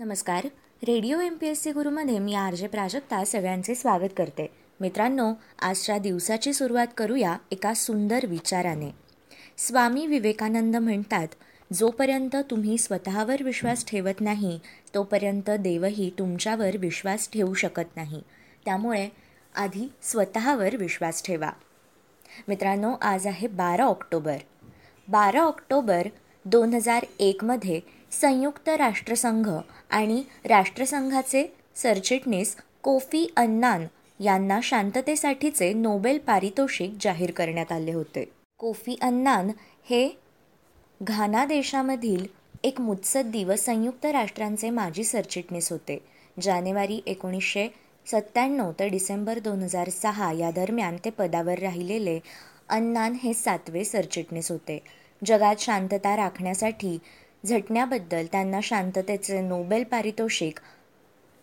नमस्कार. Radio M P S C गुरुमध्ये मी R J Prajakta सगळ्यांचे स्वागत करते. मित्रांनो आजच्या दिवसाची सुरुवात करूया एका सुंदर विचाराने. स्वामी विवेकानंद म्हणतात जोपर्यंत तुम्ही स्वतःवर विश्वास ठेवत नाही तोपर्यंत देवही तुमच्यावर विश्वास ठेवू शकत नाही. त्यामुळे आधी स्वतःवर विश्वास ठेवा. मित्रांनो आज आहे बारा ऑक्टोबर. बारा ऑक्टोबर दोन हजार एकमध्ये संयुक्त राष्ट्रसंघ आणि राष्ट्रसंघाचे सरचिटणीस कोफी अन्नान यांना शांततेसाठीचे नोबेल पारितोषिक जाहीर करण्यात आले होते. कोफी अन्नान हे घाना देशामधील एक मुत्सद्दी व संयुक्त राष्ट्रांचे माजी सरचिटणीस होते जानेवारी एकोणीसशे सत्त्याण्णव ते डिसेंबर दोन हजार सहा या दरम्यान ते पदावर राहिलेले अन्नान हे सातवे सरचिटणीस होते. जगात शांतता राखण्यासाठी झटण्याबद्दल त्यांना शांततेचे नोबेल पारितोषिक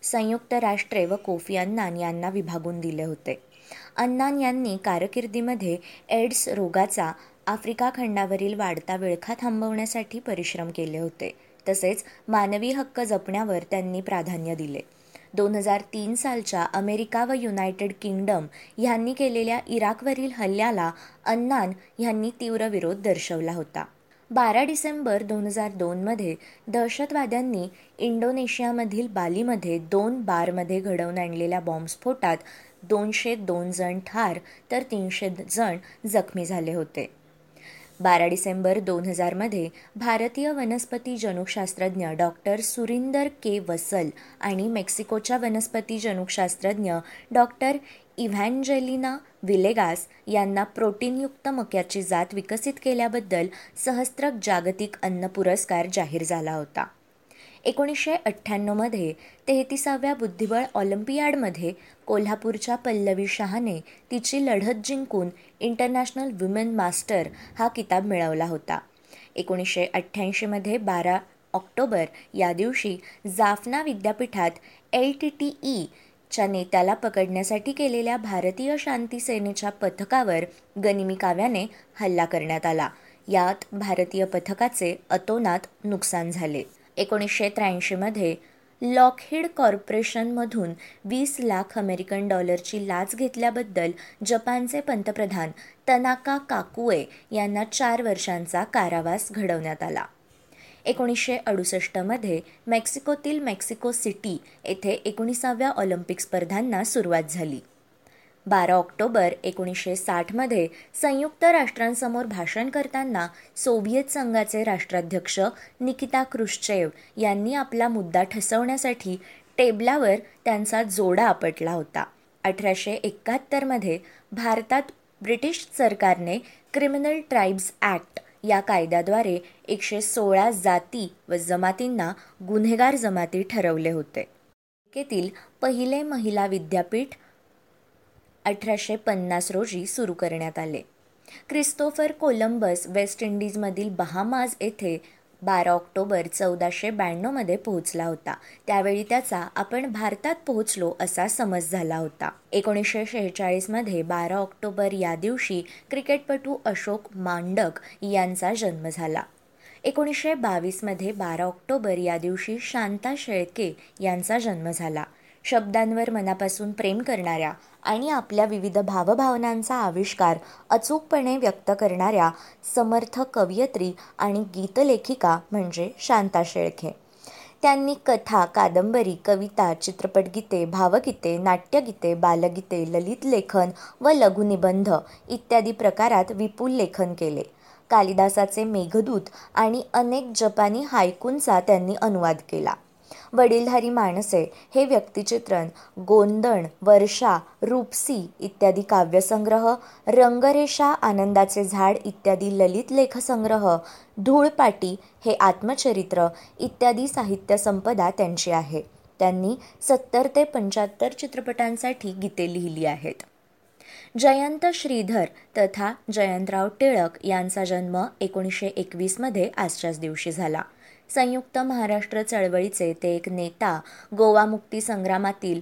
संयुक्त राष्ट्रे व कोफी अन्नान यांना विभागून दिले होते. अन्नान यांनी कारकिर्दीमध्ये एड्स रोगाचा आफ्रिका खंडावरील वाढता विळखा थांबवण्यासाठी परिश्रम केले होते. तसेच मानवी हक्क जपण्यावर त्यांनी प्राधान्य दिले. दोन हजार तीन सालच्या अमेरिका व युनायटेड किंगडम ह्यांनी केलेल्या इराकवरील हल्ल्याला अन्नान ह्यांनी तीव्र विरोध दर्शवला होता. बारा डिसेंबर दोन हजार दोनमध्ये दहशतवाद्यांनी इंडोनेशियामधील बालीमध्ये दोन बारमध्ये घडवून आणलेल्या बॉम्बस्फोटात दोनशे दोन जण ठार तर तीनशे जण जखमी झाले होते. बारा डिसेंबर दोन हजारमध्ये भारतीय वनस्पती जनुकशास्त्रज्ञ डॉक्टर सुरिंदर के. वसल आणि मेक्सिकोच्या वनस्पती जनुकशास्त्रज्ञ डॉक्टर इव्हॅन्जेलिना विलेगास यांना प्रोटीनयुक्त मक्याची जात विकसित केल्याबद्दल सहस्त्रक जागतिक अन्न पुरस्कार जाहीर झाला होता. एकोणीसशे अठ्ठ्याण्णवमध्ये तेहतीसाव्या बुद्धिबळ ऑलिम्पियाडमध्ये कोल्हापूरच्या पल्लवी शहाने तिची लढत जिंकून इंटरनॅशनल वुमेन मास्टर हा किताब मिळवला होता. एकोणीसशे अठ्ठ्याऐंशीमध्ये बारा ऑक्टोबर या दिवशी जाफना विद्यापीठात एल टी टी ई च्या नेत्याला पकडण्यासाठी केलेल्या भारतीय शांती सेनेच्या पथकावर गनिमी काव्याने हल्ला करण्यात आला. यात भारतीय पथकाचे अतोनात नुकसान झाले. एकोणीसशे त्र्याऐंशीमध्ये लॉकहीड कॉर्पोरेशनमधून वीस लाख अमेरिकन डॉलरची लाच घेतल्याबद्दल जपानचे पंतप्रधान तनाका काकुए यांना चार वर्षांचा कारावास घडवण्यात आला. एकोणीसशे अडुसष्टमध्ये मेक्सिकोतील मेक्सिको सिटी येथे एकोणीसाव्या ऑलिम्पिक स्पर्धांना सुरुवात झाली. बारा ऑक्टोबर एकोणीसशे साठमध्ये संयुक्त राष्ट्रांसमोर भाषण करताना सोव्हिएत संघाचे राष्ट्राध्यक्ष निकिता क्रुश्चेव यांनी आपला मुद्दा ठसवण्यासाठी टेबलावर त्यांचा जोडा आपटला होता. अठराशे एकाहत्तरमध्ये भारतात ब्रिटिश सरकारने क्रिमिनल ट्राईब्स ॲक्ट या कायद्याद्वारे एकशे सोळा जाती व जमातींना गुन्हेगार जमाती ठरवले होते. अमेरिकेतील पहिले महिला विद्यापीठ अठराशे पन्नास रोजी सुरू करण्यात आले. क्रिस्तोफर कोलंबस वेस्ट इंडिजमधील बहामाज येथे बारा ऑक्टोबर चौदाशे ब्याण्णवमध्ये पोहोचला होता. त्यावेळी त्याचा आपण भारतात पोहोचलो असा समज झाला होता. एकोणीसशे शेहेचाळीसमध्ये बारा ऑक्टोबर या दिवशी क्रिकेटपटू अशोक मांडक यांचा जन्म झाला. एकोणीसशे बावीसमध्ये बारा ऑक्टोबर या दिवशी शांता शेळके यांचा जन्म झाला. शब्दांवर मनापासून प्रेम करणाऱ्या आणि आपल्या विविध भावभावनांचा आविष्कार अचूकपणे व्यक्त करणाऱ्या समर्थ कवयित्री आणि गीतलेखिका म्हणजे शांता शेळके. त्यांनी कथा कादंबरी कविता चित्रपटगीते भावगीते नाट्यगीते बालगीते ललित लेखन व लघुनिबंध इत्यादी प्रकारात विपुल लेखन केले. कालिदासाचे मेघदूत आणि अनेक जपानी हायकूंचा त्यांनी अनुवाद केला. वडीलधारी माणसे हे व्यक्तिचित्रण गोंदण वर्षा रूपसी इत्यादी काव्यसंग्रह रंगरेषा आनंदाचे झाड इत्यादी ललित लेखसंग्रह धूळपाटी हे आत्मचरित्र इत्यादी साहित्य संपदा त्यांची आहे. त्यांनी सत्तर ते पंच्याहत्तर चित्रपटांसाठी गीते लिहिली आहेत. जयंत श्रीधर तथा जयंतराव टिळक यांचा जन्म एकोणीसशे एकवीसमध्ये आजच्याच दिवशी झाला. संयुक्त महाराष्ट्र चळवळीचे ते एक नेता गोवा मुक्ती संग्रामातील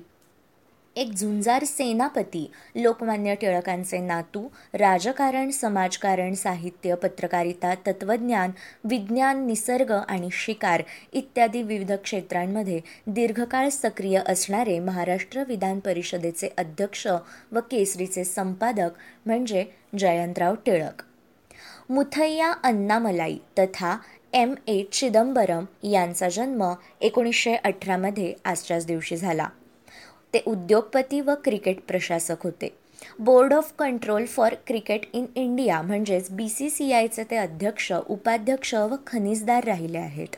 एक झुंजार सेनापती लोकमान्य टिळकांचे नातू राजकारण समाजकारण साहित्य पत्रकारिता तत्त्वज्ञान विज्ञान निसर्ग आणि शिकार इत्यादी विविध क्षेत्रांमध्ये दीर्घकाळ सक्रिय असणारे महाराष्ट्र विधान परिषदेचे अध्यक्ष व केसरीचे संपादक म्हणजे जयंतराव टिळक. मुथय्या अण्णामलाई तथा एम. ए. चिदंबरम यांचा जन्म एकोणीसशे अठरामध्ये आजच्याच दिवशी झाला. ते उद्योगपती व क्रिकेट प्रशासक होते. Board of control for cricket in India म्हणजेच बी सी सी आयचे ते अध्यक्ष उपाध्यक्ष व खनिजदार राहिले आहेत.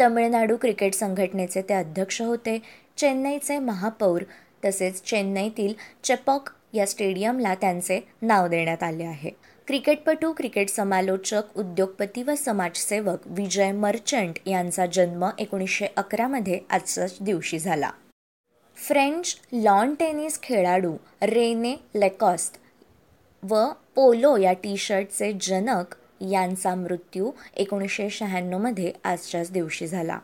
तमिळनाडू क्रिकेट संघटनेचे ते अध्यक्ष होते. चेन्नईचे महापौर तसेच चेन्नईतील चेपॉक या स्टेडियमला त्यांचे नाव देण्यात आले आहे. क्रिकेटपटू क्रिकेट समालोचक उद्योगपती व समाजसेवक विजय मर्चंट यांचा जन्म एकोणीसशे अकरामध्ये आजच्याच दिवशी झाला. फ्रेंच लॉन टेनिस खेळाडू रेने लेकॉस्ट व पोलो या टी शर्टचे जनक यांचा मृत्यू एकोणीसशे शहाण्णवमध्ये आजच्याच दिवशी झाला.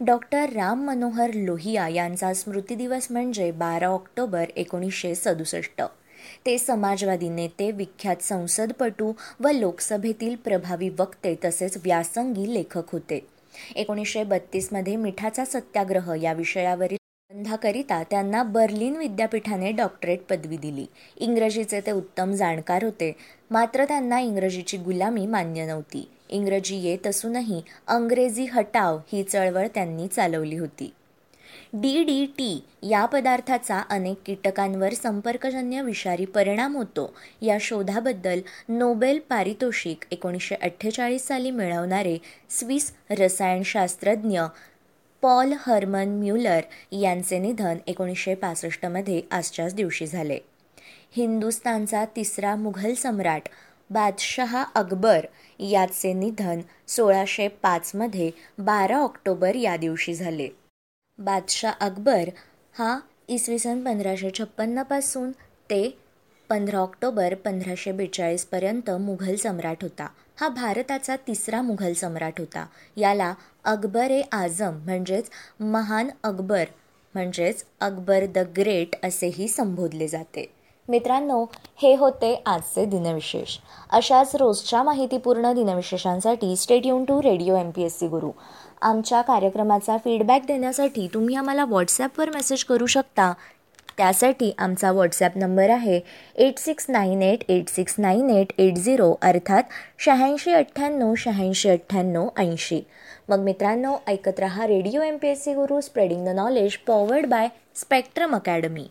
डॉक्टर राम मनोहर लोहिया यांचा स्मृतिदिवस म्हणजे बारा ऑक्टोबर एकोणीसशे सदुसष्ट. ते समाजवादी नेते विख्यात संसदपटू व लोकसभेतील प्रभावी वक्ते तसेच व्यासंगी लेखक होते. एकोणीसशे बत्तीसमध्ये मिठाचा सत्याग्रह या विषयावरील निबंधाकरिता त्यांना बर्लिन विद्यापीठाने डॉक्टरेट पदवी दिली. इंग्रजीचे ते उत्तम जाणकार होते. मात्र त्यांना इंग्रजीची गुलामी मान्य नव्हती. इंग्रजी येत असूनही अंग्रेजी हटाव ही चळवळ त्यांनी चालवली होती. डी डी टी या पदार्थाचा अनेक कीटकांवर संपर्कजन्य विषारी परिणाम होतो. या शोधाबद्दल नोबेल पारितोषिक एकोणीसशे अठ्ठेचाळीस साली मिळवणारे स्विस रसायनशास्त्रज्ञ पॉल हर्मन म्युलर यांचे निधन एकोणीसशे पासष्टमध्ये आजच्याच दिवशी झाले. हिंदुस्तानचा तिसरा मुघल सम्राट बादशहा अकबर याचे निधन सोळाशे पाचमध्ये बारा ऑक्टोबर या दिवशी झाले. बादशाह अकबर हा इसवी सन पंधराशे छप्पन्नपासून ते पंधरा ऑक्टोबर पंधराशे बेचाळीसपर्यंत मुघल सम्राट होता. हा भारताचा तिसरा मुघल सम्राट होता. याला अकबर ए आझम म्हणजेच महान अकबर म्हणजेच अकबर द ग्रेट असेही संबोधले जाते. मित्रांनो हे होते आजचे दिनविशेष. अशाच रोजच्या माहितीपूर्ण दिनविशेषांसाठी stay tuned to radio M P S C Guru. आमच्या कार्यक्रमाचा फीडबॅक देण्यासाठी तुम्ही आम्हाला व्हॉट्सॲपवर मेसेज करू शकता. त्यासाठी आमचा व्हॉट्सॲप नंबर आहे eight six nine eight eight six nine eight eight zero अर्थात शहाऐंशी अठ्ठ्याण्णव शहाऐंशी अठ्ठ्याण्णव ऐंशी. मग मित्रांनो ऐकत रहा radio M P S C Guru spreading the knowledge powered by Spectrum Academy